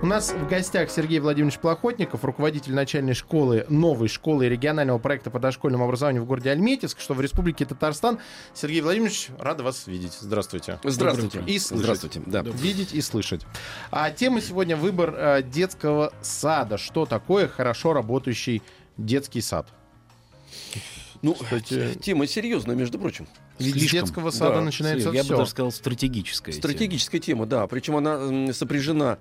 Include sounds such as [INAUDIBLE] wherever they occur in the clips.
У нас в гостях Сергей Владимирович Плохотников, руководитель начальной школы, новой школы регионального проекта по дошкольному образованию в городе Альметьевск, что в Республике Татарстан. Сергей Владимирович, рада вас видеть. Здравствуйте. Здравствуйте. И слышать. Здравствуйте. Да. Видеть и слышать. А тема сегодня выбор э, детского сада. Что такое хорошо работающий детский сад? Ну, Кстати- тема серьезная, между прочим. С Слишком. детского сада Да, начинается Я бы все. даже сказал, стратегическая. тема. Стратегическая тема, да. Причем она м, сопряжена,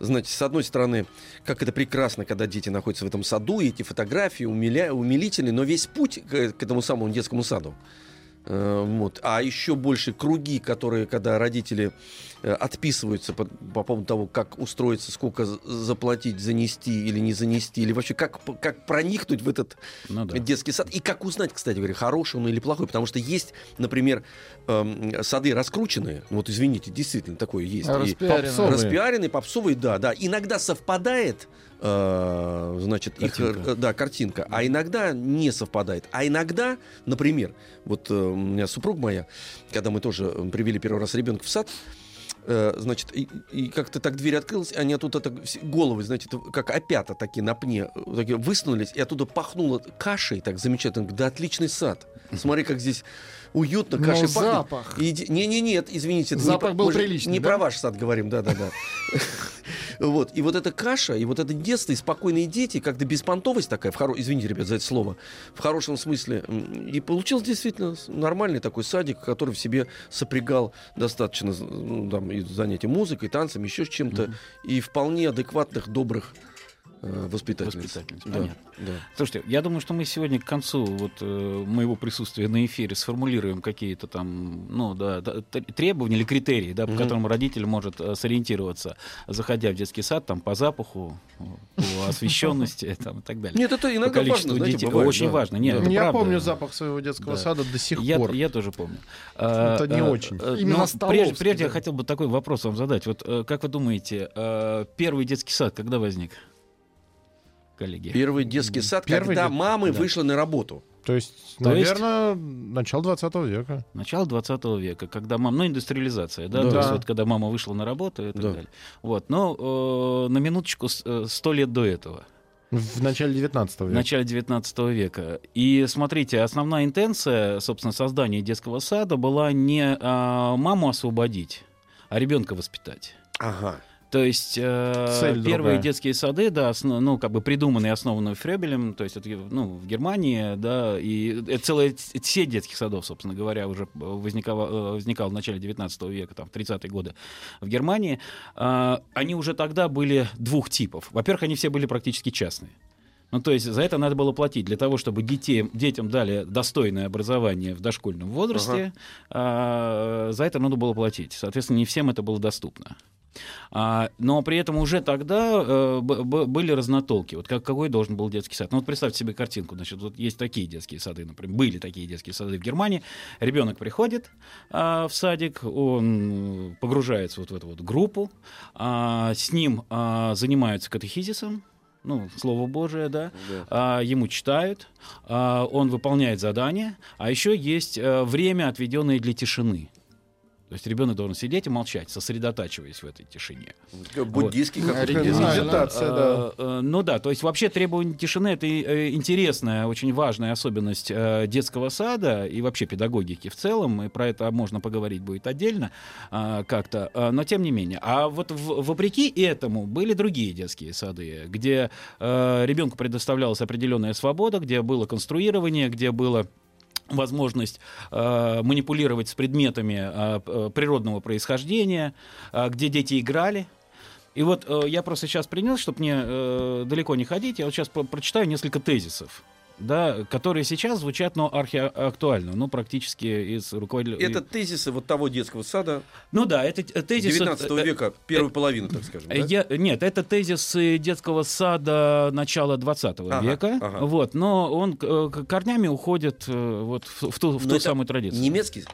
знаете, с одной стороны, как это прекрасно, когда дети находятся в этом саду, и эти фотографии умиля... умилительны, но весь путь к, к этому самому детскому саду. э, Вот. А еще больше круги, которые, когда родители отписываются по, по поводу того, как устроиться, сколько заплатить, занести или не занести, или вообще как, как проникнуть в этот Ну да. детский сад. И как узнать, кстати говоря, хороший он или плохой. Потому что есть, например, эм, сады раскрученные. Вот извините, действительно такое есть. И Распиаренные. Попсовые. распиаренные, попсовые, да, да. Иногда совпадает, э, значит, их, Картинка. э, да, картинка, а иногда не совпадает. А иногда, например, вот э, у меня супруга моя, когда мы тоже э, привели первый раз ребенка в сад, э, значит, и, и как-то так дверь открылась, они оттуда так головы, знаете, как опята такие на пне, э, такие высунулись, и оттуда пахнуло кашей так замечательно. Да отличный сад. Смотри, как здесь уютно, Но кашей пахнет. запах. И Не, не, нет, извините, это не Запах про- был приличный, Не да? про ваш сад говорим, да, да, да. [LAUGHS] Вот. И вот эта каша, и вот это детство, и спокойные дети, как-то беспонтовость такая, в хоро... извините, ребят, за это слово, в хорошем смысле. И получился действительно нормальный такой садик, который в себе сопрягал достаточно ну, там, и занятия музыкой, танцами, еще с чем-то, и вполне адекватных, добрых э, воспитательниц. Воспитательниц, Да, понятно. да. Слушайте, я думаю, что мы сегодня к концу вот, э, моего присутствия на эфире сформулируем какие-то там ну, да, требования или критерии, да, по Мгм. которым родитель может э, сориентироваться, заходя в детский сад там, по запаху, по [LAUGHS] освещенности там, и так далее. Нет, это иногда важно, знаете, бывает, Очень да. важно. Нет, Да. это Я правда. помню запах своего детского Да. сада до сих я, пор. я тоже помню. [LAUGHS] А, Это не очень. Именно прежде, я хотел бы такой вопрос вам задать. Вот э, как вы думаете, э, первый детский сад когда возник? Коллеги. Первый детский сад, Первый когда дет- мамы да. вышла на работу. То есть, То есть- наверное, начало 20 века. Начало 20 века, когда мама, ну, индустриализация, да, Да. то есть вот когда мама вышла на работу и так Да. далее. Вот, но э, на минуточку э, сто лет до этого, В начале 19 в века. начале 19 века. И смотрите, основная интенция, собственно, создания детского сада была не а, маму освободить, а ребенка воспитать. Ага. То есть э, Цель первые другая. детские сады, да, осно- ну, как бы придуманные, основанные Фребелем, то есть это, ну, в Германии, да, и это целая сеть детских садов, собственно говоря, уже возникала, э, возникала в начале 19 века, там, в 30-е годы в Германии. А, Они уже тогда были двух типов. Во-первых, они все были практически частные. Ну, то есть за это надо было платить. Для того, чтобы детей, детям дали достойное образование в дошкольном возрасте, а, за это надо было платить. Соответственно, не всем это было доступно. А, но при этом уже тогда э, б- б- были разнотолки. Вот как, какой должен был детский сад? Ну вот представьте себе картинку. Значит, вот есть такие детские сады, например, были такие детские сады в Германии. Ребенок приходит а, в садик, он погружается вот в эту вот группу, а, с ним а, занимаются катехизисом, ну, Слово Божие, да, а, ему читают, а, он выполняет задания, а еще есть э, время, отведенное для тишины. То есть ребенок должен сидеть и молчать, сосредотачиваясь в этой тишине. Буддийский Вот. сад. Медитация, да. Э, э, Ну да, то есть вообще требование тишины это э, интересная, очень важная особенность детского сада и вообще педагогики в целом. И про это можно поговорить будет отдельно как-то. Но тем не менее. А вот вопреки этому были другие детские сады, где ребенку предоставлялась определенная свобода, где было конструирование, где было возможность э, манипулировать с предметами э, п- природного происхождения, э, где дети играли. И вот э, я просто сейчас принес, чтобы мне э, далеко не ходить, я вот сейчас прочитаю несколько тезисов, да, которые сейчас звучат, но архиактуально, ну, практически из руководителя... Это тезисы вот того детского сада Ну да, это т- тезис... 19 э, века, первой половины, так скажем. да? Я- нет, это тезисы детского сада начала 20 Ага, века, ага. вот, но он э, корнями уходит э, вот в, в ту, в Но ту самую традицию. Немецкий?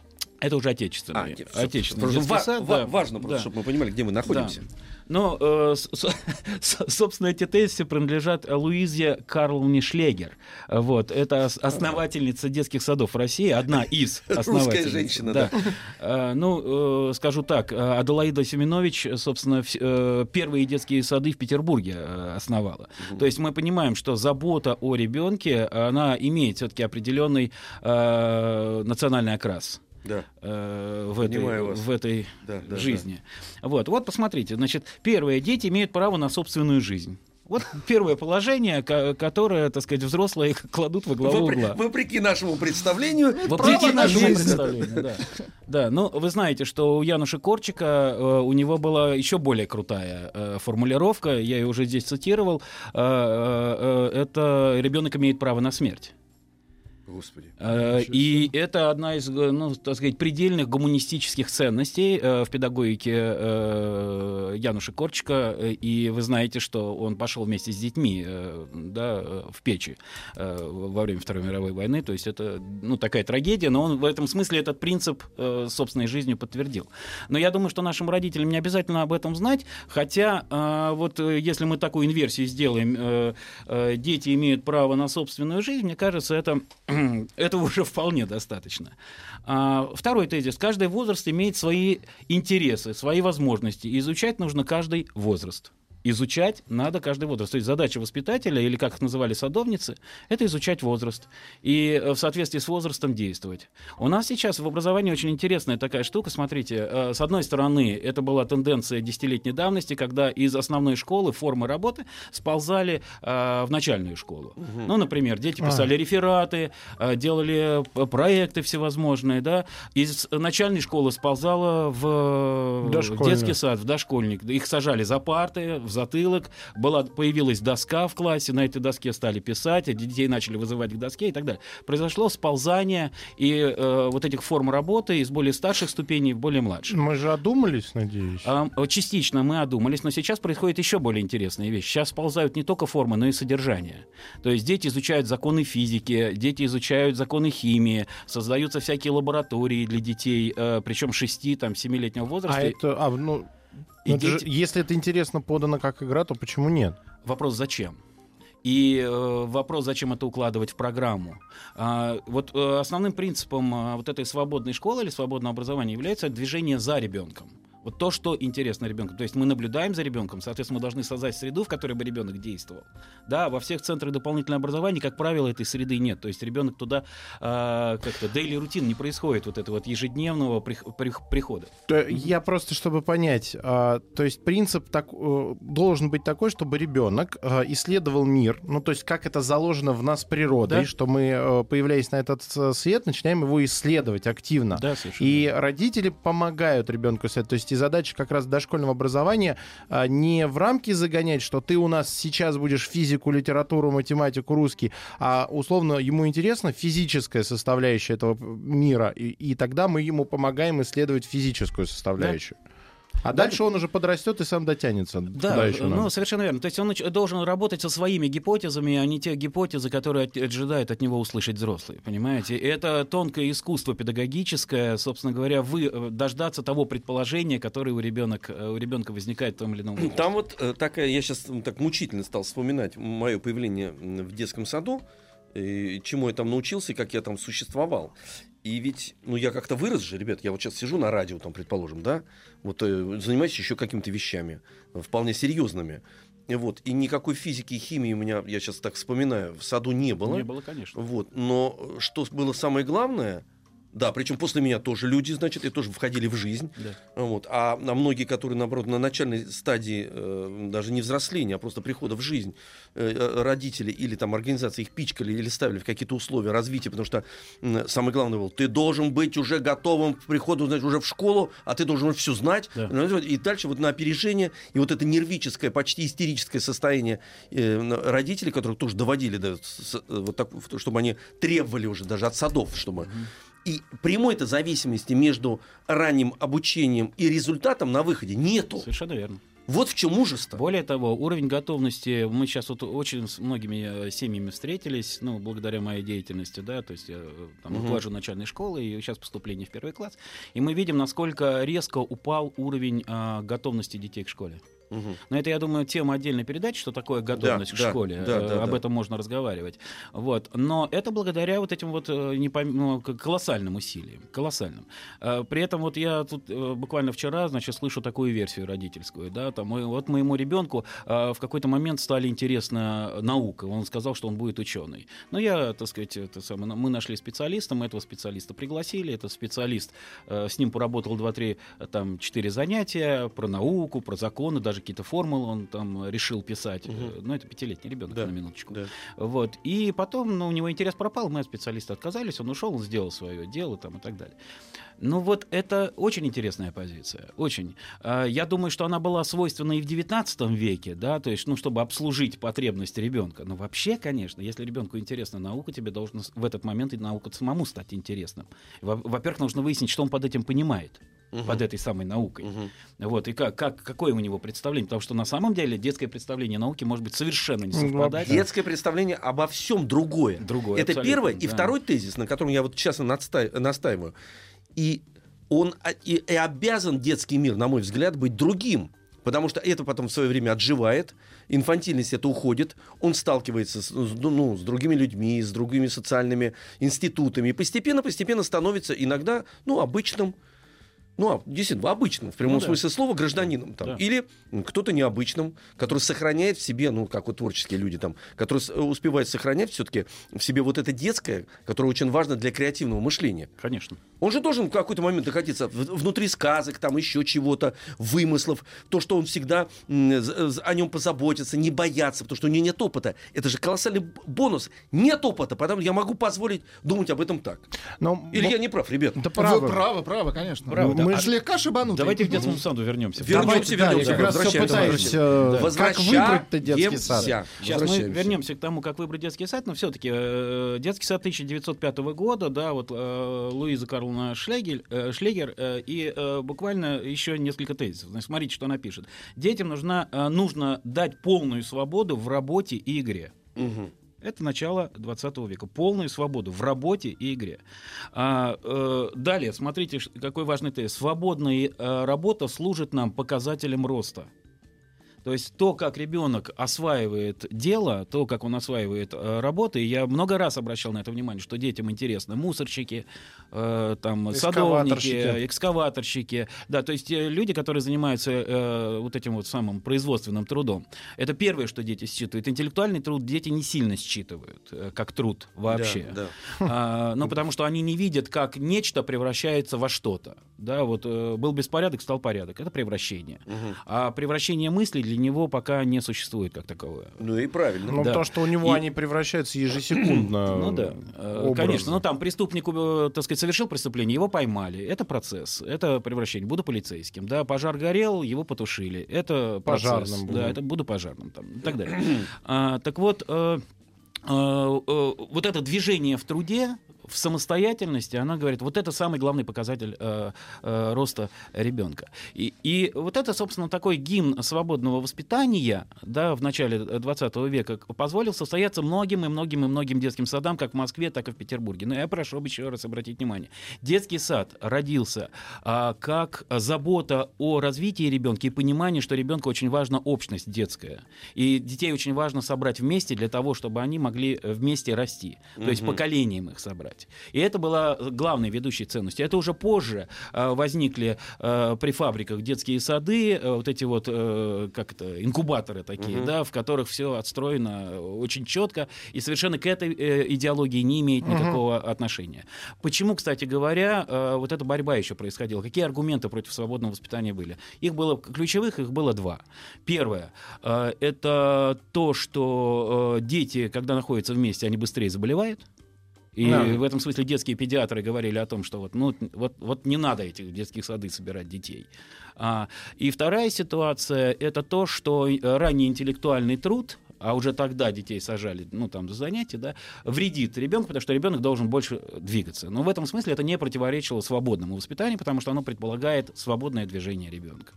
Это уже отечественный. А, нет, всё, отечественный просто ва- да. Важно просто, Да. чтобы мы понимали, где мы находимся. Э, с- с- [LAUGHS] с- собственно, эти тезисы принадлежат Луизе Карловне Шлегер. Вот, это ос- основательница детских садов России, одна [LAUGHS] из Русская основательниц. женщина, да. Э, Ну, э, скажу так, э, Аделаида Семенович, э, собственно, э, первые детские сады в Петербурге э, основала. То есть мы понимаем, что забота о ребенке, она имеет все-таки определенный э, национальный окрас Да. э, в этой, Понимаю вас. в этой Да, да, жизни. Вот, вот посмотрите, значит, первое, дети имеют право на собственную жизнь. Вот [LAUGHS] первое положение, ко- которое, так сказать, взрослые [LAUGHS] кладут во главу угла. Вопреки нашему представлению, Вопреки нашему жизнь. представлению, да. Да, ну вы знаете, что у Януша Корчика э, у него была еще более крутая э, формулировка, я ее уже здесь цитировал. Э, это ребенок имеет право на смерть. Господи. Э, И это одна из, э, ну, так сказать, предельных гуманистических ценностей э, в педагогике Януша Корчика. И вы знаете, что он пошел вместе с детьми да, в печи во время Второй мировой войны. То есть это ну, такая трагедия, но он в этом смысле этот принцип собственной жизнью подтвердил. Но я думаю, что нашим родителям не обязательно об этом знать, хотя вот если мы такую инверсию сделаем, дети имеют право на собственную жизнь, мне кажется, это, [CLEARS THROAT] этого уже вполне достаточно. А, второй тезис. Каждый возраст имеет свои интересы, свои возможности. Изучать нужно каждый возраст. Изучать надо каждый возраст. То есть задача воспитателя, или как их называли садовницы, это изучать возраст. И э, в соответствии с возрастом действовать. У нас сейчас в образовании очень интересная такая штука. Смотрите, э, с одной стороны, это была тенденция десятилетней давности, когда из основной школы формы работы сползали э, в начальную школу. Ну, например, дети А. писали рефераты, э, делали проекты всевозможные, да. Из начальной школы сползала в детский сад, в дошкольник. Их сажали за парты, в затылок. Была, появилась доска в классе, на этой доске стали писать, а детей начали вызывать к доске и так далее. Произошло сползание и э, вот этих форм работы из более старших ступеней в более младших. Мы же одумались, надеюсь. А, Частично мы одумались, но сейчас происходит еще более интересная вещь. Сейчас сползают не только формы, но и содержание. То есть дети изучают законы физики, дети изучают законы химии, создаются всякие лаборатории для детей, э, причем 6-7-летнего возраста. А это, а, ну, И ну, же- дети- если это интересно подано как игра, то почему нет? Вопрос зачем? И э, вопрос, зачем это укладывать в программу. А, вот э, основным принципом а, вот этой свободной школы или свободного образования является движение за ребенком. Вот то, что интересно ребенку. То есть мы наблюдаем за ребенком, соответственно, мы должны создать среду, в которой бы ребенок действовал. Да, во всех центрах дополнительного образования, как правило, этой среды нет. То есть ребенок туда а, как-то daily рутин не происходит вот этого вот ежедневного прих- прих- прихода. То Я просто, чтобы понять, а, то есть принцип так, э, должен быть такой, чтобы ребенок э, исследовал мир, ну то есть как это заложено в нас природой, Да. что мы, э, появляясь на этот э, свет, начинаем его исследовать активно. Да, совершенно. И родители помогают ребенку исследовать. То есть и задача как раз дошкольного образования а, не в рамки загонять, что ты у нас сейчас будешь физику, литературу, математику, русский, а условно ему интересна физическая составляющая этого мира, и, и тогда мы ему помогаем исследовать физическую составляющую. А дальше он уже подрастет и сам дотянется. Да, еще ну, надо. совершенно верно. То есть он должен работать со своими гипотезами, а не те гипотезы, которые от- ожидают от него услышать взрослые, понимаете? И это тонкое искусство педагогическое, собственно говоря, вы, э, дождаться того предположения, которое у, ребенок, э, у ребенка возникает в том или ином возрасте. Там вот э, такая, я сейчас так мучительно стал вспоминать мое появление в детском саду, и чему я там научился и как я там существовал. И ведь, ну, я как-то вырос же, ребят, я вот сейчас сижу на радио, там, предположим, да, вот э, занимаюсь еще какими-то вещами, вполне серьезными. И Вот, и никакой физики и химии у меня, я сейчас так вспоминаю, в саду не было. Не было, конечно. Вот. Но что было самое главное, да, причем после меня тоже люди, значит, и тоже входили в жизнь. Да. Вот. А, а многие, которые, наоборот, на начальной стадии э, даже не взросления, а просто прихода в жизнь, э, э, родители или там организации их пичкали или ставили в какие-то условия развития, потому что м, самое главное было, ты должен быть уже готовым к приходу, значит, уже в школу, а ты должен все знать. Да. Понимаете, И дальше вот на опережение, и вот это нервическое, почти истерическое состояние э, родителей, которых тоже доводили до с- вот так, чтобы они требовали уже даже от садов, чтобы... И прямой то зависимости между ранним обучением и результатом на выходе нету. Совершенно верно. Вот в чем ужас-то. Более того, уровень готовности, мы сейчас вот очень с многими э, семьями встретились, ну, благодаря моей деятельности, да, то есть я э, там руковожу начальной школой, и сейчас поступление в первый класс, и мы видим, насколько резко упал уровень а, готовности детей к школе. Мгм. Но это, я думаю, тема отдельной передачи, что такое готовность Да, к да, школе. да, Э, да, Об да. этом можно разговаривать. Вот. Но это благодаря вот этим вот э, непом- ну, колоссальным усилиям. Колоссальным. Э, При этом вот я тут буквально вчера, значит, слышу такую версию родительскую. Да, там, вот моему ребенку в какой-то момент стали интересна наука. Он сказал, что он будет ученый. Но я, так сказать, это самое, мы нашли специалиста, мы этого специалиста пригласили. Этот специалист с ним поработал 2-3, э, там, 4 занятия про науку, про законы, даже какие-то формулы он там решил писать. Э, Ну, это пятилетний ребенок, Да, на минуточку. да. Вот. И потом ну, у него интерес пропал, мы от специалиста отказались, он ушел, он сделал свое дело там, и так далее. Ну вот это очень интересная позиция, очень. А, Я думаю, что она была свойственна и в XIX веке, да, то есть, ну, чтобы обслужить потребность ребенка. Но вообще, конечно, если ребенку интересна наука, тебе должна с- в этот момент и наука самому стать интересным. Во- Во-первых, нужно выяснить, что он под этим понимает, Мгм. под этой самой наукой. Мгм. Вот, и как, как, какое у него представление? Потому что на самом деле детское представление о науке может быть совершенно не Ну, совпадать. Детское представление обо всем другое. Другое, Это первое. И да. второй тезис, на котором я вот сейчас настаиваю. И он а- и, и обязан детский мир, на мой взгляд, быть другим. Потому что это потом в свое время отживает, инфантильность это уходит, он сталкивается с, ну, с- ну, с другими людьми, с другими социальными институтами, и постепенно-постепенно становится иногда ну, обычным, ну, а, действительно, обычным, в прямом Ну да. смысле слова, гражданином. Там. Да. Или кто-то необычным, который сохраняет в себе, ну, как вот творческие люди там, который с- успевает сохранять все-таки в себе вот это детское, которое очень важно для креативного мышления. Конечно. Он же должен в какой-то момент находиться внутри сказок, там еще чего-то, вымыслов, то, что он всегда о нем позаботится, не бояться, потому что у него нет опыта. Это же колоссальный бонус. Нет опыта, потому я могу позволить думать об этом так. Но, Или мо- я не прав, ребят? Да Вы правы. правы, правы, конечно. Правы, да. Мы А- слегка шибанутые. Давайте к детскому саду вернемся. Вернемся, да, вернемся, я как раз все возвращаемся, пытаюсь, э, как выбрать-то детский сад. Сейчас мы вернемся к тому, как выбрать детский сад, но все-таки детский сад 1905 года, да, вот э, Луиза Карловна Шлегель, э, Шлегер, э, и э, буквально еще несколько тезисов. Значит, смотрите, что она пишет. Детям нужна, э, нужно дать полную свободу в работе и игре. Мгм. Это начало 20 века. Полную свободу в работе и игре. А, э, далее, смотрите, какой важный тезис. Свободная э, работа служит нам показателем роста. То есть то, как ребенок осваивает дело, то, как он осваивает э, работы, я много раз обращал на это внимание, что детям интересно мусорщики, э, там, садовники, Экскаваторщики. да, то есть э, люди, которые занимаются э, вот этим вот самым производственным трудом. Это первое, что дети считывают. Интеллектуальный труд дети не сильно считывают, э, как труд вообще. Да, да. А, ну, потому что они не видят, как нечто превращается во что-то. Да, вот э, был беспорядок, стал порядок. Это превращение. Мгм. А превращение мыслей для него пока не существует как таковое. Ну и правильно. Ну, Да. потому что у него И- они превращаются ежесекундно. [CLEARS THROAT] Ну да, э, образно. конечно. Ну там преступник, э, так сказать, совершил преступление, его поймали. Это процесс, это превращение. Буду полицейским. Да, пожар горел, его потушили. Это процесс. Пожарным буду. Да, это буду пожарным там, и так далее. [CLEARS THROAT] А, так вот, э, вот это движение в труде, в самостоятельности, она говорит, вот это самый главный показатель э, э, роста ребенка. И, и вот это, собственно, такой гимн свободного воспитания, да, в начале 20 века позволил состояться многим и многим и многим детским садам, как в Москве, так и в Петербурге. Но я прошу еще раз обратить внимание. Детский сад родился а, как забота о развитии ребенка и понимание, что ребенку очень важна общность детская. И детей очень важно собрать вместе для того, чтобы они могли э, вместе расти. То есть Мгм. поколением их собрать. И это была главной ведущей ценностью. Это уже позже э, возникли э, при фабриках детские сады, э, вот эти вот, э, как это, инкубаторы такие, Мгм. да, в которых все отстроено очень четко и совершенно к этой э, идеологии не имеет никакого отношения. Почему, кстати говоря, э, вот эта борьба еще происходила? Какие аргументы против свободного воспитания были? Их было ключевых, их было два. Первое э, это то, что э, дети, когда находятся вместе, они быстрее заболевают. И Да. в этом смысле детские педиатры говорили о том, что вот, ну, вот, вот не надо этих детских сады собирать детей. А, и вторая ситуация это то, что э, ранний интеллектуальный труд, а уже тогда детей сажали, ну, там, за занятия, да, вредит ребенку, потому что ребенок должен больше двигаться. Но в этом смысле это не противоречило свободному воспитанию, потому что оно предполагает свободное движение ребенка.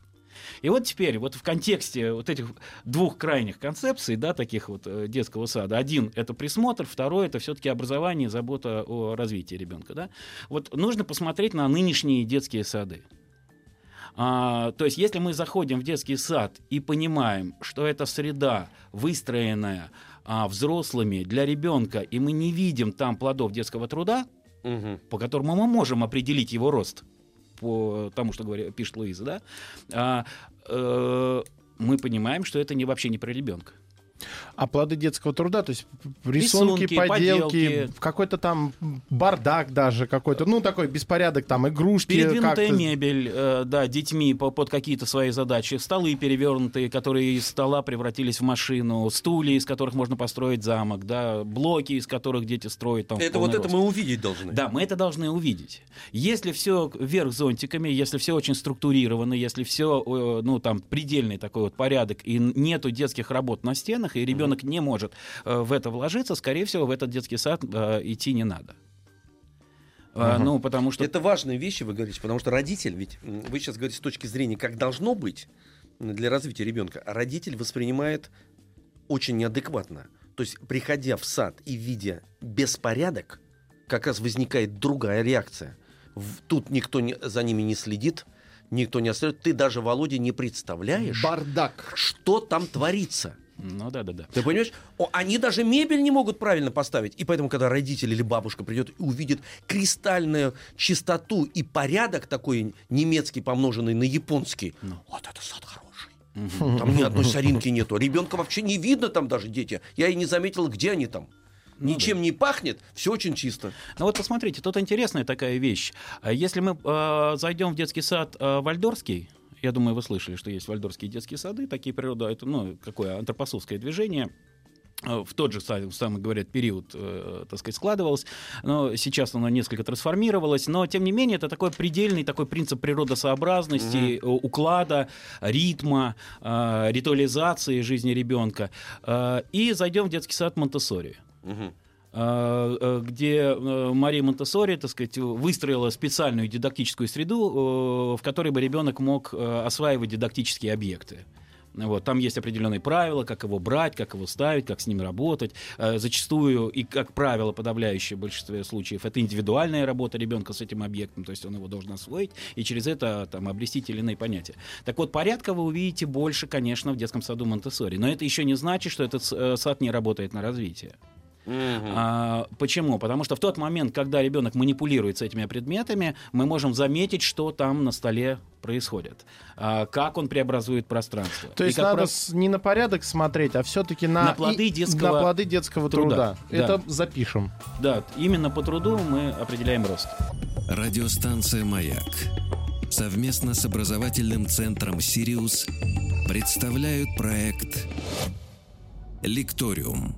И вот теперь, вот в контексте вот этих двух крайних концепций, да, таких вот э, детского сада, один — это присмотр, второй — это все-таки образование, забота о развитии ребенка, да, вот нужно посмотреть на нынешние детские сады. А, то есть, если мы заходим в детский сад и понимаем, что это среда, выстроенная а, взрослыми для ребенка, и мы не видим там плодов детского труда, Мгм. по которому мы можем определить его рост, по тому, что говорит, пишет Луиза, да, а, э, мы понимаем, что это не, вообще не про ребенка. А плоды детского труда, то есть рисунки, Рисунки, поделки, поделки. какой-то там бардак даже какой-то, ну такой беспорядок, там игрушки. Передвинутая мебель, э, да, детьми по- под какие-то свои задачи, столы перевернутые, которые из стола превратились в машину, стулья, из которых можно построить замок, да, блоки, из которых дети строят там. Это вот полный это рост. мы увидеть должны. Да, мы это должны увидеть. Если все вверх зонтиками, если все очень структурировано, если все, ну, там, предельный такой вот порядок, и нету детских работ на стенах, и ребенок не может э, в это вложиться, скорее всего, в этот детский сад э, идти не надо. Мгм. Ну, потому что... Это важные вещи вы говорите, потому что родитель, ведь вы сейчас говорите с точки зрения, как должно быть для развития ребенка, а родитель воспринимает очень неадекватно. То есть, приходя в сад и видя беспорядок, как раз возникает другая реакция. Тут никто не- за ними не следит, никто не остается. Ты даже, Володя, не представляешь, Бардак. что там творится. Ну, да-да-да. Ты понимаешь? О, они даже мебель не могут правильно поставить. И поэтому, когда родитель или бабушка придет и увидит кристальную чистоту и порядок такой немецкий, помноженный на японский, Ну. вот это сад хороший. Там ни одной соринки нету. Ребенка вообще не видно там даже дети. Я и не заметил, где они там. Ну Ничем не пахнет, все очень чисто. Ну вот посмотрите, тут интересная такая вещь. А Если мы э, зайдем в детский сад э, Вальдорский, я думаю, вы слышали, что есть вальдорские детские сады, такие природа, это, ну, какое антропосовское движение, э, в тот же самый, говорят, период, э, так сказать, складывалось. Но сейчас оно несколько трансформировалось. Но, тем не менее, это такой предельный такой принцип природосообразности, э, уклада, ритма, ритуализации жизни ребенка. И зайдем в детский сад Монтессори. Мгм. Э, э, где э, Мария Монтессори, так сказать, выстроила специальную дидактическую среду, э, в которой бы ребенок мог осваивать дидактические объекты. Вот, там есть определенные правила, как его брать, как его ставить, как с ним работать. Зачастую и, как правило, подавляющее большинстве случаев, это индивидуальная работа ребенка с этим объектом, то есть он его должен освоить и через это там, обрести те или иные понятия. Так вот, порядка вы увидите больше, конечно, в детском саду Монтессори. Но это еще не значит, что этот сад не работает на развитие. Мгм. А, почему? Потому что в тот момент, когда ребенок манипулирует с этими предметами, мы можем заметить, что там на столе происходит, А, как он преобразует пространство. То есть надо с- не на порядок смотреть, а все-таки на, На плоды детского на плоды детского труда. труда. Да. Это запишем. Да, именно по труду мы определяем рост. Радиостанция «Маяк» совместно с образовательным центром «Сириус» представляют проект «Лекториум».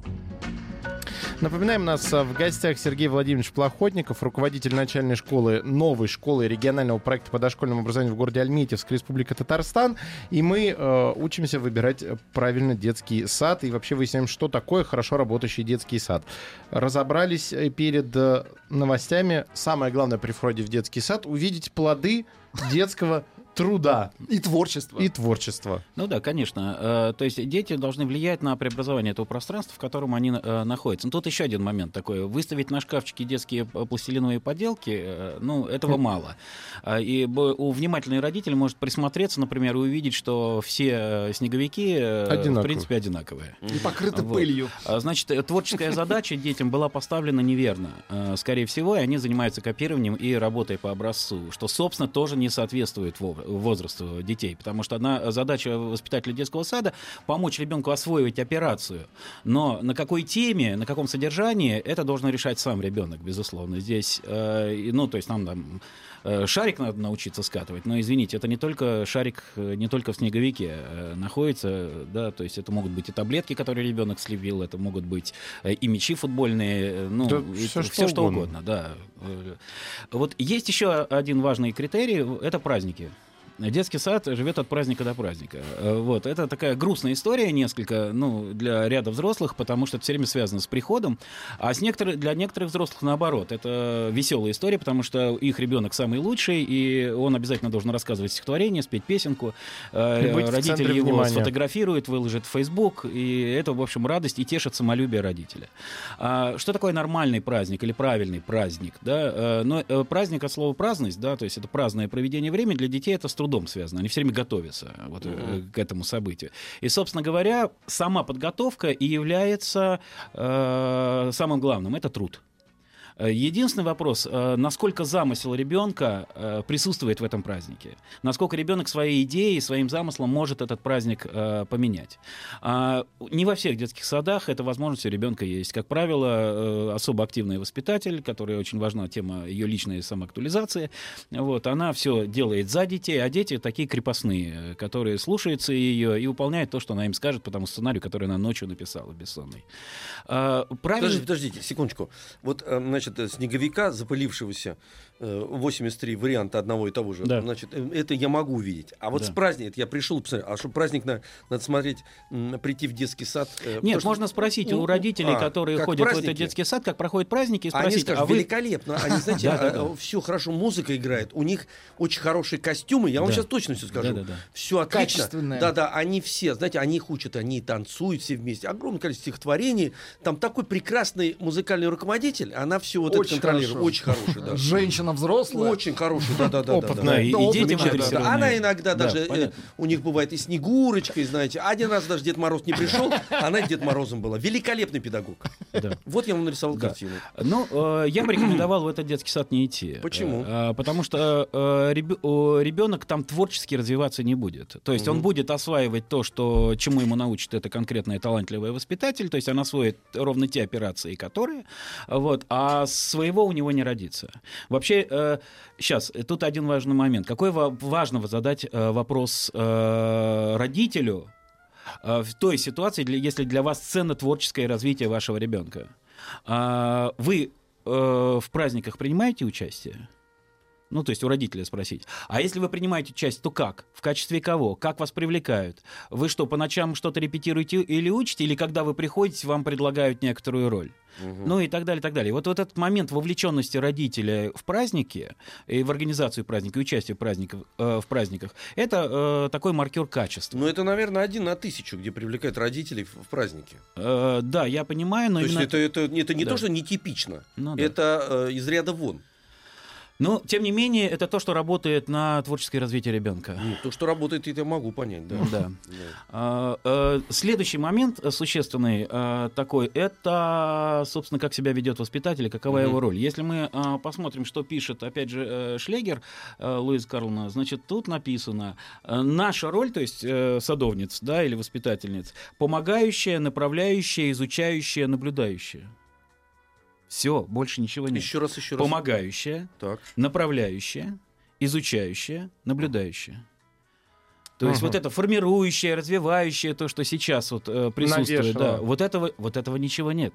Напоминаем, у нас а, в гостях Сергей Владимирович Плохотников, руководитель начальной школы, новой школы регионального проекта по дошкольному образованию в городе Альметьевск, Республика Татарстан. И мы э, учимся выбирать э, правильно детский сад и вообще выясняем, что такое хорошо работающий детский сад. Разобрались э, перед э, новостями. Самое главное при входе в детский сад — увидеть плоды детского труда И творчество. и творчества. Ну да, конечно. Э, То есть дети должны влиять на преобразование этого пространства, в котором они э, находятся. Но тут еще один момент такой. Выставить на шкафчике детские пластилиновые поделки, э, ну, этого мало. А, И у внимательный родитель может присмотреться, например, и увидеть, что все снеговики, э, в Одинаковые. принципе, одинаковые. И покрыты Вот. пылью. А, Значит, творческая задача детям была поставлена неверно. Скорее всего, и они занимаются копированием и работой по образцу, что, собственно, тоже не соответствует во- возрасту детей. Потому что одна задача воспитателя детского сада — помочь ребенку освоить операцию. Но на какой теме, на каком содержании, это должен решать сам ребенок, безусловно. Здесь, э, ну, то есть нам там э, шарик надо научиться скатывать, но, извините, это не только шарик, э, не только в снеговике находится, да, то есть это могут быть и таблетки, которые ребенок слепил, это могут быть и мячи футбольные, ну, Да и всё, всё, что что угодно. угодно, да. Вот есть еще один важный критерий, это праздники. Детский сад живет от праздника до праздника. Э, Вот. Это такая грустная история несколько, ну, для ряда взрослых, потому что это все время связано с приходом. А с некоторых, для некоторых взрослых наоборот. Это веселая история, потому что их ребенок самый лучший, и он обязательно должен рассказывать стихотворение, спеть песенку. Э, Родители его внимания. сфотографируют, выложат в Facebook, и это, в общем, радость и тешит самолюбие родителя. А, что такое нормальный праздник или правильный праздник? Да? Э, но праздник от слова праздность, да, то есть это праздное проведение времени, для детей это с трудом связано. Они все время готовятся вот, э, к этому событию. И, собственно говоря, сама подготовка и является э, самым главным. Это труд. Э, Единственный вопрос, э, насколько замысел ребенка э, присутствует в этом празднике, насколько ребенок своей идеей, своим замыслом может этот праздник поменять. А, Не во всех детских садах эта возможность у ребенка есть. Как правило, особо активный воспитатель, который очень важна тема ее личной самоактуализации, вот, она все делает за детей, а дети такие крепостные, которые слушаются ее и выполняют то, что она им скажет по тому сценарию, который она ночью написала, бессонный. А, Правильно... Подождите, подождите, секундочку. Вот, э, значит, э, снеговика, запылившегося, э, 83 варианта одного и того же, Да. значит, э, это я могу увидеть. А вот Да. с праздника, я пришел, посмотрел, а что праздник на- надо смотреть, прийти в детский сад? э, Нет, что- можно спросить Ну, у родителей, а, которые ходят в праздники? этот детский сад, как проходят праздники, и Они спросить, скажут, а вы... великолепно. Они, [LAUGHS] знаете, Да-да-да. все хорошо, музыка играет. У них очень хорошие костюмы. Я вам сейчас точно все скажу. Все отлично. Да-да, они все, знаете, они их учат, они танцуют все вместе. Огромное количество стихотворений. Там такой прекрасный музыкальный руководитель. Она все вот Очень это контролирует. хорошо. Очень хороший, да. Женщина взрослая. Очень хороший. Опытная. и, Да, и опыт детям замечательно. Да, адресированные. Она иногда Да, даже, э, у них бывает и Снегурочка, и знаете, один раз даже Дед Мороз не пришел, она Дед Морозом была. Великолепный педагог. Да. Вот я вам нарисовал Да. картину. Ну, э, я бы рекомендовал в этот детский сад не идти. Почему? Э, потому что ребенок там творчески развиваться не будет. То есть он будет осваивать то, что, чему ему научит это конкретный талантливый воспитатель, то есть он освоит ровно те операции, которые, вот, а своего у него не родится. Вообще, сейчас, тут один важный момент. Какой ва- важно задать э, вопрос э, родителю, э, в той ситуации, если для вас ценно творческое развитие вашего ребенка. А, Вы э, в праздниках принимаете участие? Ну, то есть у родителя спросить. А если вы принимаете участие, то как? В качестве кого? Как вас привлекают? Вы что, по ночам что-то репетируете или учите? Или когда вы приходите, вам предлагают некоторую роль? Ну и так далее, так далее. Вот, вот этот момент вовлеченности родителя в праздники, и в организацию праздника, и участие в праздниках, э, в праздниках, это э, такой маркер качества. Ну, это, наверное, один на тысячу, где привлекают родителей в, в праздники. Э, да, я понимаю, но То есть именно... это, это, это не Да. то, что нетипично. Ну да. Это э, из ряда вон. Но, тем не менее, это то, что работает на творческое развитие ребенка. Ну, то, что работает, это я могу понять, да. Да. [LAUGHS] Да. А, э, Следующий момент э, существенный э, такой, это, собственно, как себя ведет воспитатель, и какова Мгм. его роль. Если мы а, посмотрим, что пишет, опять же, Шлегер, Луис Карлна, значит, тут написано, наша роль, то есть садовниц, да, или воспитательниц, помогающая, направляющая, изучающая, наблюдающая. Все, больше ничего нет. Еще раз, еще раз. Помогающая, Так. направляющая, изучающая, наблюдающая. То есть Ага. вот это формирующее, развивающее, то, что сейчас вот э, присутствует, Навешало. да, вот этого, вот этого ничего нет.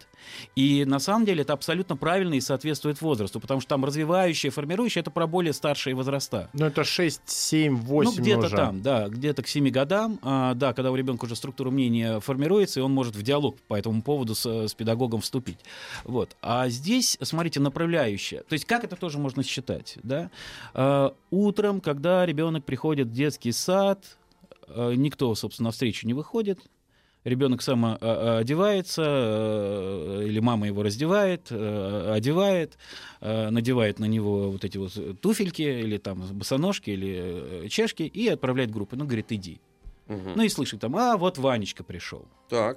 И на самом деле это абсолютно правильно и соответствует возрасту, потому что там развивающее, формирующее это про более старшие возраста. Ну, это 6, 7, 8 ну, где-то уже. там, да, где-то к 7 годам, а, да, когда у ребенка уже структура мнения формируется, и он может в диалог по этому поводу с, с педагогом вступить. Вот. А здесь, смотрите, направляющее. То есть как это тоже можно считать, да? А, утром, когда ребенок приходит в детский сад, никто, собственно, навстречу не выходит, Ребенок сам а, а, одевается, э, или мама его раздевает, э, одевает, э, надевает на него вот эти вот туфельки, или там босоножки, или э, чешки, и отправляет в группу. Ну, говорит, иди. Мгм. Ну и слышит там, а вот Ванечка пришел. Так.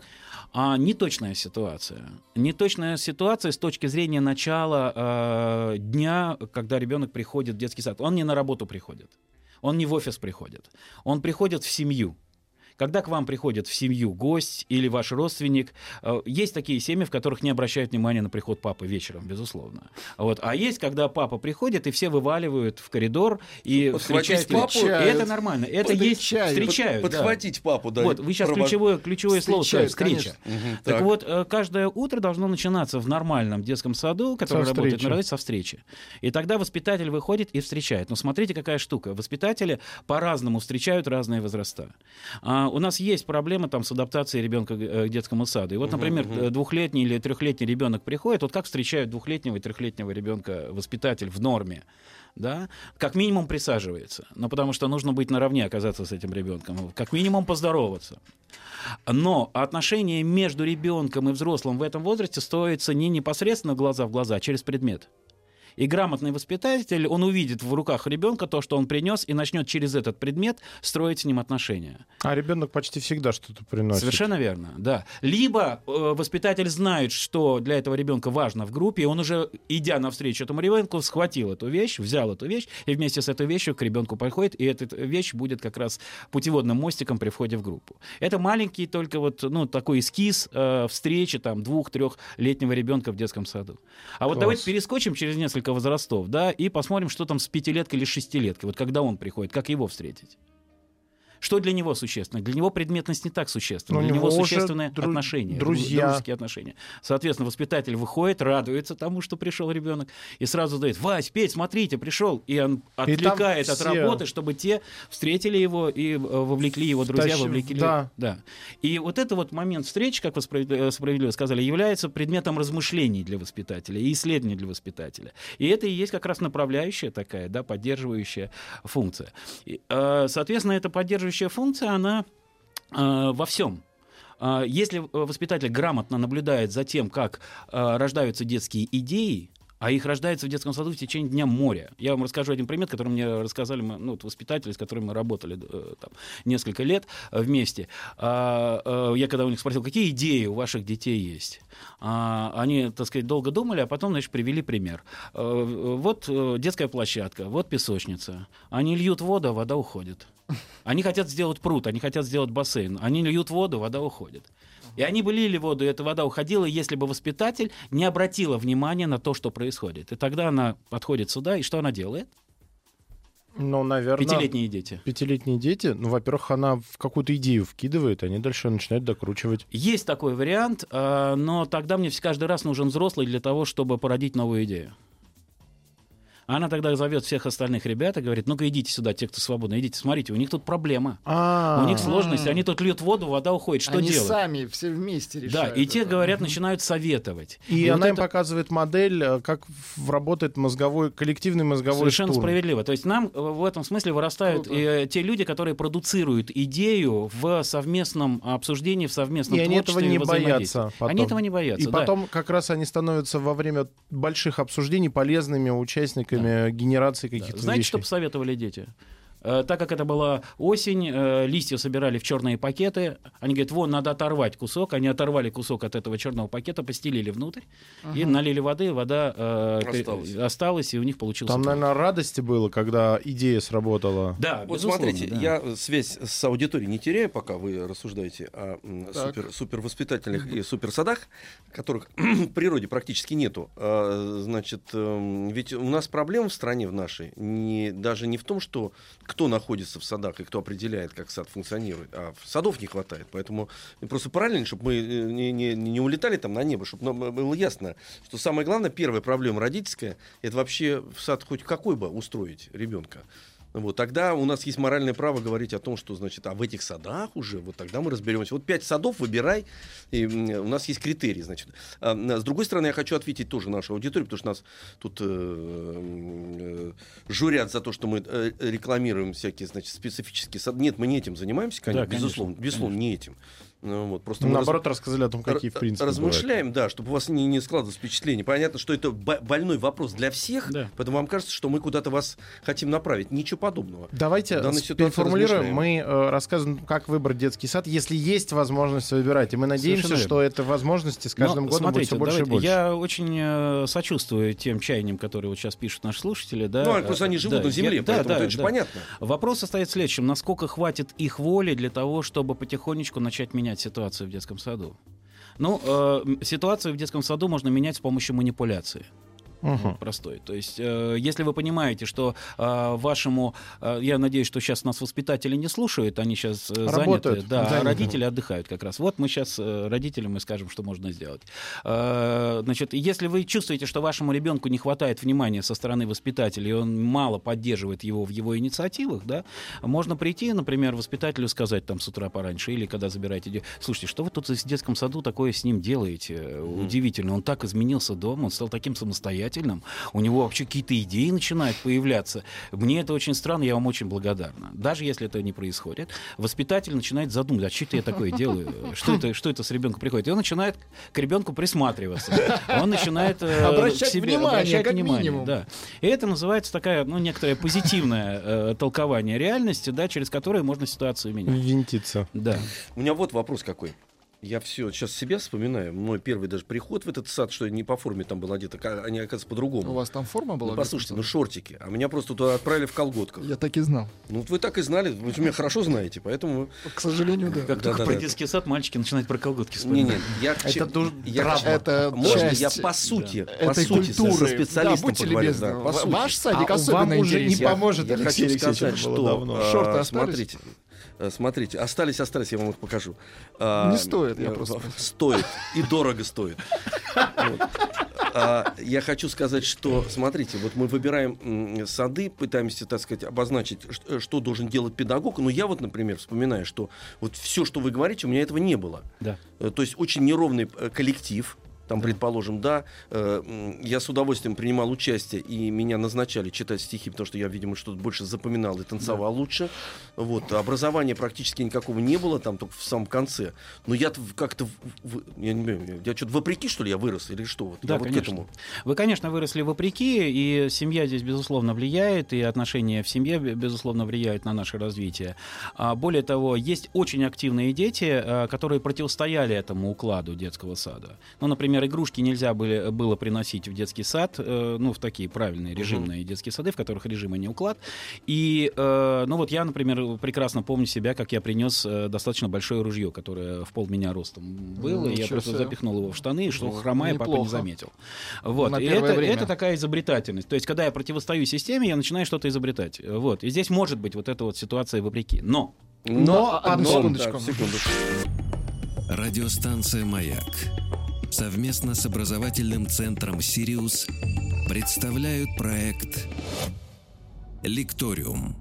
А неточная ситуация. Неточная ситуация с точки зрения начала э, дня, когда ребенок приходит в детский сад. Он не на работу приходит. Он не в офис приходит. Он приходит в семью. Когда к вам приходит в семью гость или ваш родственник, э, есть такие семьи, в которых не обращают внимания на приход папы вечером, безусловно. Вот. А есть, когда папа приходит, и все вываливают в коридор и Подхватить встречают папу? И это нормально. Это есть Встречают. Под- да. Подхватить папу, да. Вот, вы сейчас Прово- ключевое, ключевое слово сказали, встреча. Мгм, Так, так. вот, э, каждое утро должно начинаться в нормальном детском саду, который Со работает встречи. на работе, со встречи. И тогда воспитатель выходит и встречает. Но смотрите, какая штука. Воспитатели по-разному встречают разные возраста. А, у нас есть проблемы там с адаптацией ребенка к э, к детскому саду. И вот, например, э, двухлетний или трехлетний ребенок приходит, вот как встречают двухлетнего и трехлетнего ребенка воспитатель в норме? да, как минимум присаживается. Ну, потому что нужно быть наравне, оказаться с этим ребенком. Как минимум поздороваться. Но отношения между ребенком и взрослым в этом возрасте строятся не непосредственно глаза в глаза, а через предмет. И грамотный воспитатель, он увидит в руках ребенка то, что он принес, и начнет через этот предмет строить с ним отношения. А ребенок почти всегда что-то приносит. Совершенно верно, да. Либо э, воспитатель знает, что для этого ребенка важно в группе, и он уже, идя навстречу этому ребенку, схватил эту вещь, взял эту вещь, и вместе с этой вещью к ребенку подходит, и эта вещь будет как раз путеводным мостиком при входе в группу. Это маленький только вот, ну, такой эскиз э, встречи там двух-трехлетнего ребенка в детском саду. А вот Класс. давайте перескочим через несколько возрастов, да, и посмотрим, что там с пятилеткой или шестилеткой, вот когда он приходит, как его встретить. Что для него существенно? Для него предметность не так существенна. У для него него существенные дру- отношения, дру- друзья. дружеские отношения. Соответственно, воспитатель выходит, радуется тому, что пришел ребенок, и сразу дает: Вась, Петь, смотрите, пришел. И он отвлекает от все- работы, чтобы те встретили его и э, вовлекли его друзья, Втащи- вовлекли. да. И вот это вот момент встречи, как вы э, справедливо сказали, является предметом размышлений для воспитателя и исследований для воспитателя. И это и есть как раз направляющая такая, да, поддерживающая функция. И, э, Соответственно, эта поддерживающая функция, она э, во всем. А, Если э, воспитатель грамотно наблюдает за тем, как э, рождаются детские идеи, а их рождается в детском саду в течение дня моря. Я вам расскажу один пример, который мне рассказали мы, ну, вот воспитатели, с которыми мы работали э, там, несколько лет э, вместе. А, э, я когда у них спросил, какие идеи у ваших детей есть, А, они, так сказать, долго думали, а потом, значит, привели пример. Э, Вот э, детская площадка, вот песочница. Они льют воду, а вода уходит. Они хотят сделать пруд, они хотят сделать бассейн. Они льют воду, вода уходит. И они бы лили воду, и эта вода уходила, если бы воспитатель не обратила внимания на то, что происходит. И тогда она подходит сюда, и что она делает? Ну, наверное... Пятилетние дети. Пятилетние дети, ну, во-первых, она в какую-то идею вкидывает, они дальше начинают докручивать. Есть такой вариант, а, но тогда мне каждый раз нужен взрослый для того, чтобы породить новую идею. Она тогда зовет всех остальных ребят и говорит, ну-ка идите сюда, те, кто свободны, идите, смотрите, у них тут проблема. А, У них сложности, они тут льют воду, вода уходит, что Они делать? сами все вместе Да, решают. и те, говорят, начинают советовать. И, она им это- показывает модель, э, как работает мозговой, коллективный мозговой Совершенно штурм. справедливо. То есть нам э, в этом смысле вырастают э, те люди, которые продуцируют идею в совместном обсуждении, в совместном И они этого не боятся потом. Они этого не боятся. И да. потом как раз они становятся во время больших обсуждений полезными участниками генерации каких-то Знаете, вещей. что посоветовали дети? Э, Так как это была осень, э, листья собирали в черные пакеты. Они говорят, вон, надо оторвать кусок. Они оторвали кусок от этого черного пакета, постелили внутрь и налили воды. Вода э, Осталась. и у них получился Там, пруд. наверное, радости было, когда идея сработала. Да, Вот безусловно, смотрите, да. я связь с аудиторией не теряю, пока вы рассуждаете о супер, супервоспитательных и суперсадах, которых [CLEARS THROAT] в природе практически нету. А, Значит, эм, ведь у нас проблема в стране в нашей не, даже не в том, что кто находится в садах и кто определяет, как сад функционирует, а садов не хватает. Поэтому просто параллельно, чтобы мы э, не, не, не улетали там на небо, чтобы нам было ясно, что самое главное, первая проблема родительская, это вообще в сад хоть какой бы устроить ребенка. Вот, тогда у нас есть моральное право говорить о том, что, значит, а в этих садах уже, вот тогда мы разберемся. Вот пять садов выбирай, и у нас есть критерии, значит. А, с другой стороны, я хочу ответить тоже нашу аудиторию, потому что нас тут э, э, журят за то, что мы э, рекламируем всякие, значит, специфические сады. Нет, мы не этим занимаемся, конечно, Да, конечно, безусловно, безусловно, не этим. Ну, вот, просто Наоборот, рассказали о том, какие, в принципе, размышляем, да, чтобы у вас не, не складывалось впечатление. Понятно, что это бо- больной вопрос для всех, Да. поэтому вам кажется, что мы куда-то вас хотим направить. Ничего подобного. Давайте переформулируем. Мы э, рассказываем, как выбрать детский сад, если есть возможность выбирать. И мы надеемся, Совершенно что это возможности с каждым Но, годом будет смотрите, все больше и давайте, больше. Я очень э, сочувствую тем чаяниям, которые вот сейчас пишут наши слушатели. Да, ну, а просто они живут да, на земле, я- да, поэтому да, это же да. понятно. Вопрос состоит в следующем. Насколько хватит их воли для того, чтобы потихонечку начать менять ситуацию в детском саду? Ну, э, ситуацию в детском саду можно менять с помощью манипуляции. Мгм. простой. То есть, э, если вы понимаете, что э, вашему, э, я надеюсь, что сейчас нас воспитатели не слушают, они сейчас заняты, Работают, да, а заняты. родители отдыхают как раз. Вот мы сейчас родителям и скажем, что можно сделать. Э, значит, если вы чувствуете, что вашему ребенку не хватает внимания со стороны воспитателя, и он мало поддерживает его в его инициативах, да, можно прийти, например, воспитателю сказать там с утра пораньше или когда забираете слушайте, что вы тут в детском саду такое с ним делаете? Удивительно, он так изменился дома, он стал таким самостоятельным, у него вообще какие-то идеи начинают появляться. Мне это очень странно, я вам очень благодарна. Даже если это не происходит, воспитатель начинает задумываться, а что это я такое делаю? Что это, что это с ребенком приходит? И он начинает к ребенку присматриваться. Он начинает э, Обращать к себе, внимание, обращать как внимание, минимум. да. И это называется такая, ну, некоторое позитивное э, толкование реальности, да, через которое можно ситуацию менять. Винтиться. Да. У меня вот вопрос какой. Я все сейчас себя вспоминаю. Мой первый даже приход в этот сад, что я не по форме там был одет, а они, оказывается, по-другому. У вас там форма была? Ну, послушайте, ну шортики. А меня просто туда отправили в колготках. Я так и знал. Ну, вот вы так и знали, вы меня хорошо знаете, поэтому... К сожалению, да. Как Да, только да, про да. детский сад мальчики начинают про колготки Не, вспоминать. не, я к Это я Это Можно часть я по сути, по этой сути, со- культуры. со специалистом поговорю, да, по сути. Ваш садик А особенно вам уже не поможет, я хочу сказать, что а, Шорты остались? смотрите, смотрите, остались, остались, я вам их покажу. А, Не стоит, я э, просто- Стоит и дорого стоит. Вот. А, Я хочу сказать, что, смотрите, вот мы выбираем сады, пытаемся, так сказать, обозначить, э, что должен делать педагог. Но я вот, например, вспоминаю, что вот все, что вы говорите, у меня этого не было. Да. Э, То есть очень неровный э, коллектив. Там, предположим, да, э, я с удовольствием принимал участие, и меня назначали читать стихи, потому что я, видимо, что-то больше запоминал и танцевал лучше. Вот. Образования практически никакого не было, там только в самом конце. Но я как-то, я не понимаю, я что-то вопреки, что ли, я вырос, или что? Вот, Да, я вот к этому. Вы, конечно, выросли вопреки, и семья здесь, безусловно, влияет, и отношения в семье, бе- безусловно, влияют на наше развитие. А, более того, есть очень активные дети, а, которые противостояли этому укладу детского сада. Ну, например, игрушки нельзя были, было приносить в детский сад, э, ну, в такие правильные режимные детские сады, в которых режим, а не уклад. И, э, ну, вот я, например, прекрасно помню себя, как я принес э, достаточно большое ружье, которое в пол меня ростом было, и я просто себе. запихнул его в штаны, и что Ну, хромая, папа не неплохо. заметил. Вот. На И это, время. это такая изобретательность. То есть, когда я противостою системе, я начинаю что-то изобретать. Вот. И здесь может быть вот эта вот ситуация вопреки. Но Но, одну но- секундочку. да, секундочку. Радиостанция «Маяк» совместно с образовательным центром «Сириус» представляют проект «Лекториум».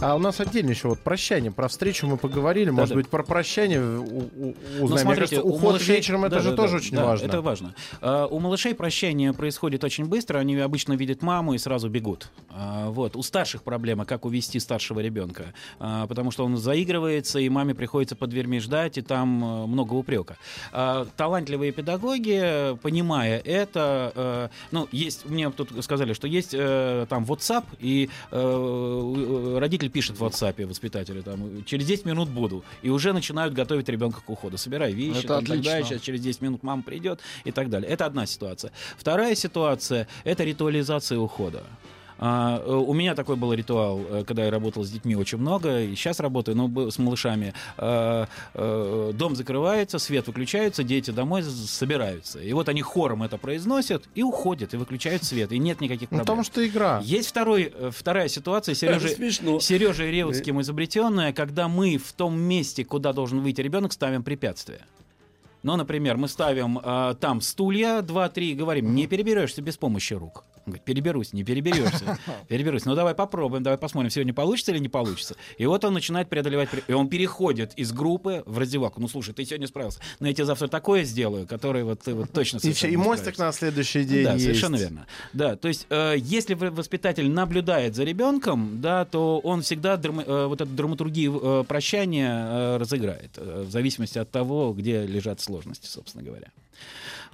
А у нас отдельно еще вот прощание. Про встречу мы поговорили. Может Да-да. быть, про прощание узнаем. Ну, Мне смотрите, кажется, у уход малышей- вечером это да, же да, тоже да, очень да, важно. Это важно. А, у малышей прощение происходит очень быстро. Они обычно видят маму и сразу бегут. А, вот. У старших проблема, как увести старшего ребенка. А, потому что он заигрывается, и маме приходится под дверьми ждать, и там э, много упрека. А, талантливые педагоги, понимая это, э, ну, есть, мне тут сказали, что есть э, там WhatsApp, и э, э, родитель пишет в WhatsApp воспитателю, там, через 10 минут буду, и уже начинают готовить ребенка к уходу. Собирай вещи, Это там, отлично. далее, сейчас через 10 минут мама придет и так далее. Это одна ситуация. Вторая ситуация — это ритуализация ухода. А, э, у меня такой был ритуал, э, когда я работал с детьми очень много, и сейчас работаю, но с малышами. А, э, Дом закрывается, свет выключается, дети домой собираются. И вот они хором это произносят и уходят, и выключают свет, и нет никаких [LAUGHS] Ну, проблем. потому что игра. Есть второй, вторая ситуация, Сережа. [LAUGHS] Сережей Реутским изобретенная, когда мы в том месте, куда должен выйти ребенок, ставим препятствия. Ну, например, мы ставим э, там стулья 2-3 и говорим, не переберешься без помощи рук. Он говорит, переберусь, не переберешься. [LAUGHS] Переберусь. Ну давай попробуем, давай посмотрим, сегодня получится или не получится. И вот он начинает преодолевать, и он переходит из группы в раздевалку. Ну слушай, ты сегодня справился. Но я тебе завтра такое сделаю, которое вот ты вот точно И, всё, и мостик на следующий день Да, есть. совершенно верно. Да, то есть, э, если воспитатель наблюдает за ребенком, да, то он всегда драма- э, вот эту драматургию э, прощания э, разыграет, э, в зависимости от того, где лежат сложности, собственно говоря.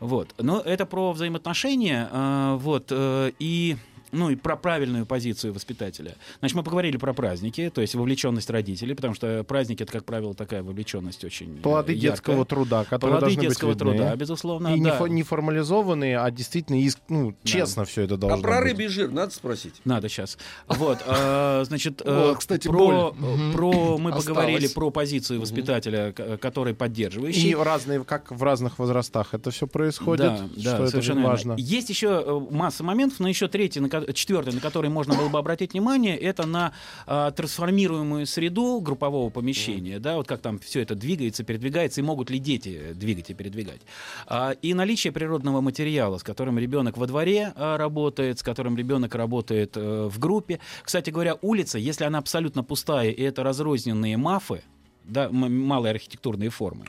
Вот. Но это про взаимоотношения, э, вот, э, и ну и про правильную позицию воспитателя. Значит, мы поговорили про праздники, то есть вовлеченность родителей, потому что праздники это, как правило, такая вовлеченность очень э, Плоды яркая. детского труда, которые Плоды должны детского быть видны. труда, безусловно. И не, да. фо- не формализованные, а действительно иск- ну, честно все это должно А про рыбий жир надо спросить. Надо сейчас. Вот, э, значит, э, кстати, про, про мы поговорили про позицию воспитателя, который поддерживающий. И разные, как в разных возрастах это все происходит, Да, да, что это совершенно важно. Есть еще масса моментов, но еще третий, на ко- четвертый, на который можно было бы обратить внимание, это на а, трансформируемую среду группового помещения, да, вот как там все это двигается, передвигается, и могут ли дети двигать и передвигать. А, и наличие природного материала, с которым ребенок во дворе а, работает, с которым ребенок работает э, в группе. Кстати говоря, улица, если она абсолютно пустая, и это разрозненные мафы, да, малые архитектурные формы.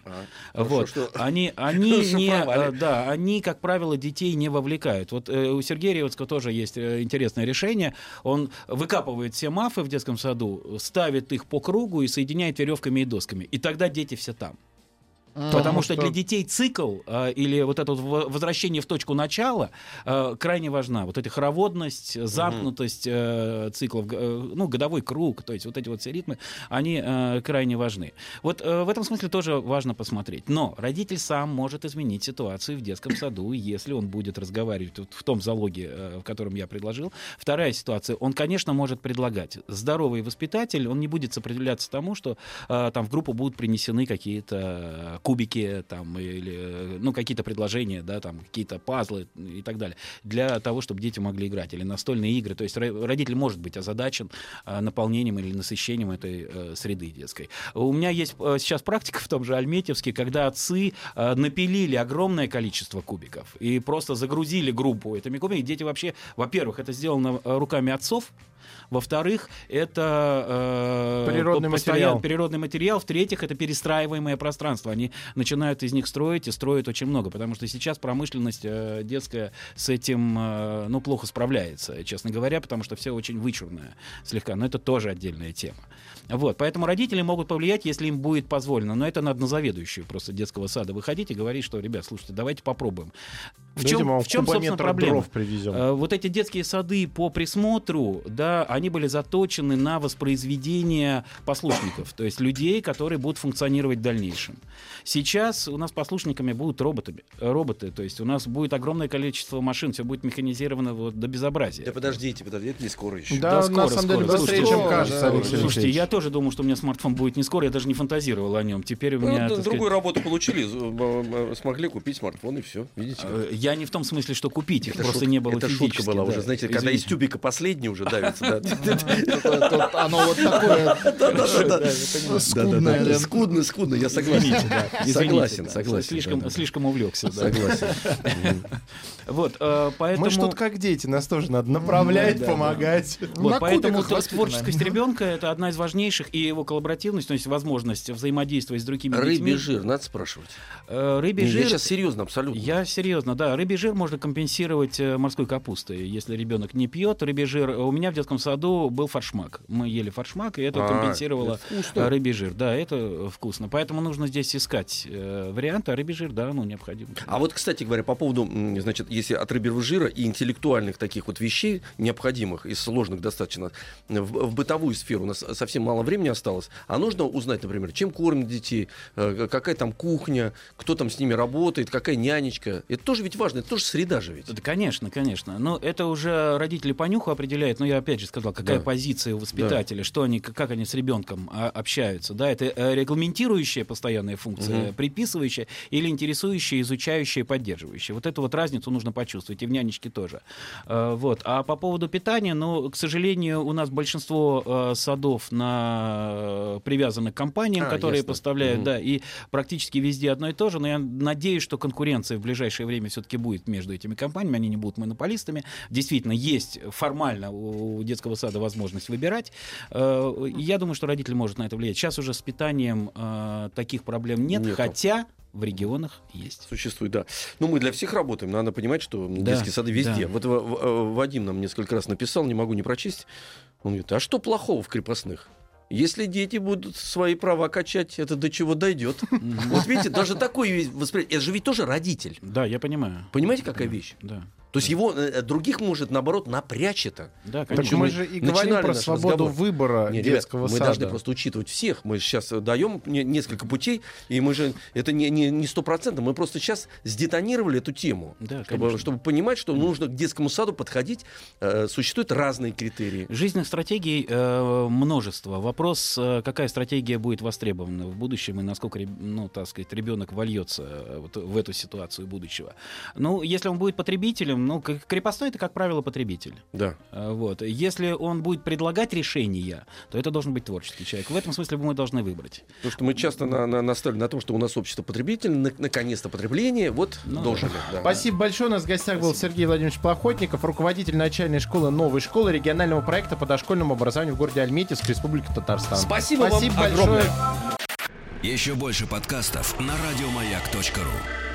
Хорошо, Вот. что- [LAUGHS] Они, [LAUGHS] они не, э, да, они, как правило, детей не вовлекают. Вот э, у Сергея Ревицкого тоже есть э, интересное решение. Он выкапывает все мафы в детском саду, ставит их по кругу и соединяет веревками и досками. И тогда дети все там. Потому что для детей цикл э, или вот это вот во- возвращение в точку начала э, крайне важна. Вот эта хороводность, замкнутость э, циклов, э, ну, годовой круг, то есть вот эти вот все ритмы, они э, крайне важны. Вот э, в этом смысле тоже важно посмотреть. Но родитель сам может изменить ситуацию в детском саду, если он будет разговаривать вот в том залоге, э, в котором я предложил. Вторая ситуация, он, конечно, может предлагать. Здоровый воспитатель, он не будет сопротивляться тому, что э, там в группу будут принесены какие-то э, кубики там или ну какие-то предложения, да, там какие-то пазлы и так далее для того, чтобы дети могли играть или настольные игры. То есть ро- родитель может быть озадачен э, наполнением или насыщением этой э, среды детской. У меня есть э, сейчас практика в том же Альметьевске, когда отцы э, напилили огромное количество кубиков и просто загрузили группу этими кубиками. Дети вообще, во-первых, это сделано руками отцов, во-вторых, это э, Природный материал. природный материал. В-третьих, это перестраиваемое пространство. Они начинают из них строить и строят очень много, потому что сейчас промышленность э, детская с этим э, ну, плохо справляется, честно говоря, потому что все очень вычурное слегка. Но это тоже отдельная тема. Вот, поэтому родители могут повлиять, если им будет позволено. Но это надо на заведующую просто детского сада выходить и говорить, что, ребят, слушайте, давайте попробуем. В чем, вам в чем собственно, проблема? дров привезем. Э, Вот эти детские сады по присмотру, да, они были заточены на воспроизведение послушников, то есть людей, которые будут функционировать в дальнейшем. Сейчас у нас послушниками будут роботами, э, роботы, то есть у нас будет огромное количество машин, все будет механизировано вот до безобразия. Да подождите, подождите, это не скоро еще. да, да, на скоро, самом деле скоро. быстрее, Слушайте, чем кажется, да, Алексей Слушайте, я тоже думал, что у меня смартфон будет не скоро, я даже не фантазировал о нем. Теперь у Ну, меня... так другую сказать, работу получили, э, э, смогли купить смартфон и все. Видите? Я не в том смысле, что купить их, Это просто шутка- не было Это физически, шутка была да. уже, знаете, когда из Извините. тюбика последний уже давится. [LAUGHS] Оно вот такое. Скудно, скудно, я согласен. Извините, Согласен, согласен. Слишком, увлекся. Согласен. [LAUGHS] Вот, э, поэтому... Мы тут как дети, нас тоже надо направлять, помогать. Вот, поэтому творческость ребенка это одна из важнейших, и его коллаборативность, то есть возможность взаимодействовать с другими детьми. Рыбий жир, надо спрашивать. Э, рыбий жир. Я сейчас серьезно, абсолютно. Я серьезно, да. Рыбий жир можно компенсировать э, морской капустой, если ребенок не пьет. Рыбий жир. У меня в детском саду был форшмак. Мы ели форшмак, и это А, компенсировало это рыбий жир. Да, это э, вкусно. Поэтому нужно здесь искать э, варианты, а рыбий жир, да, ну, необходим. А вот, кстати говоря, по поводу, значит, если от рыбьего жира и интеллектуальных таких вот вещей, необходимых и сложных достаточно, в, в бытовую сферу у нас совсем мало времени осталось, а нужно узнать, например, чем кормят детей, э, какая там кухня, кто там с ними работает, какая нянечка. Это тоже ведь важно, это тоже среда же ведь. Да, конечно, конечно. Но это уже родители по нюху определяют. Но я опять же сказал, какая Да. позиция у воспитателя, что они, как они с ребенком а, общаются. Да, это э, регламентирующая постоянная функция, Мгм. приписывающая или интересующая, изучающая, поддерживающая. Вот эту вот разницу нужно почувствовать. И в нянечке тоже. Э, Вот. А по поводу питания, ну, к сожалению, у нас большинство э, садов на, привязаны к компаниям, А, которые ясно. поставляют, Мгм. да, и практически везде одно и то же. Но я надеюсь, что конкуренция в ближайшее время все-таки все-таки будет между этими компаниями, они не будут монополистами. Действительно, есть формально у детского сада возможность выбирать. Э, Я думаю, что родитель может на это влиять. Сейчас уже с питанием э, таких проблем нет, Нету. хотя в регионах есть. Существует, да. Ну, мы для всех работаем. Надо понимать, что детские сады везде. да. Вот В- Вадим нам несколько раз написал, не могу не прочесть. Он говорит, а что плохого в крепостных? Если дети будут свои права качать, это до чего дойдет. Вот видите, даже такой восприятие. Это же ведь тоже родитель. Да, я понимаю. Понимаете, какая вещь? Да, То есть его э, других может, наоборот, напрячь это. да, Так конечно. мы мы же и говорим про свободу разговор. выбора Не, ребят, детского мы сада. должны просто учитывать всех. Мы сейчас даем не- несколько путей, и мы же это не не не стопроцентно. Мы просто сейчас сдетонировали эту тему, Да, чтобы, конечно. чтобы понимать, что нужно к детскому саду подходить. э, существуют разные критерии. Жизненных стратегий э, множество. Вопрос, э, какая стратегия будет востребована в будущем и насколько, ну, так сказать, ребенок вольется э, вот в эту ситуацию будущего. Ну, если он будет потребителем, ну, крепостной это, как правило, потребитель. Да. Э, Вот. Если он будет предлагать решения, то это должен быть творческий человек. В этом смысле мы должны выбрать. Потому что мы часто на, на, настроены на том, что у нас общество потребителей, на- наконец-то потребление, вот Ну, дожили. да. Спасибо большое. У нас в гостях был Сергей Владимирович Плохотников, руководитель начальной школы «Новой школы» регионального проекта по дошкольному образованию в городе Альметьевск, Республика Татарстан. Спасибо вам Спасибо огромное. большое. Еще больше подкастов на радиомаяк.ру.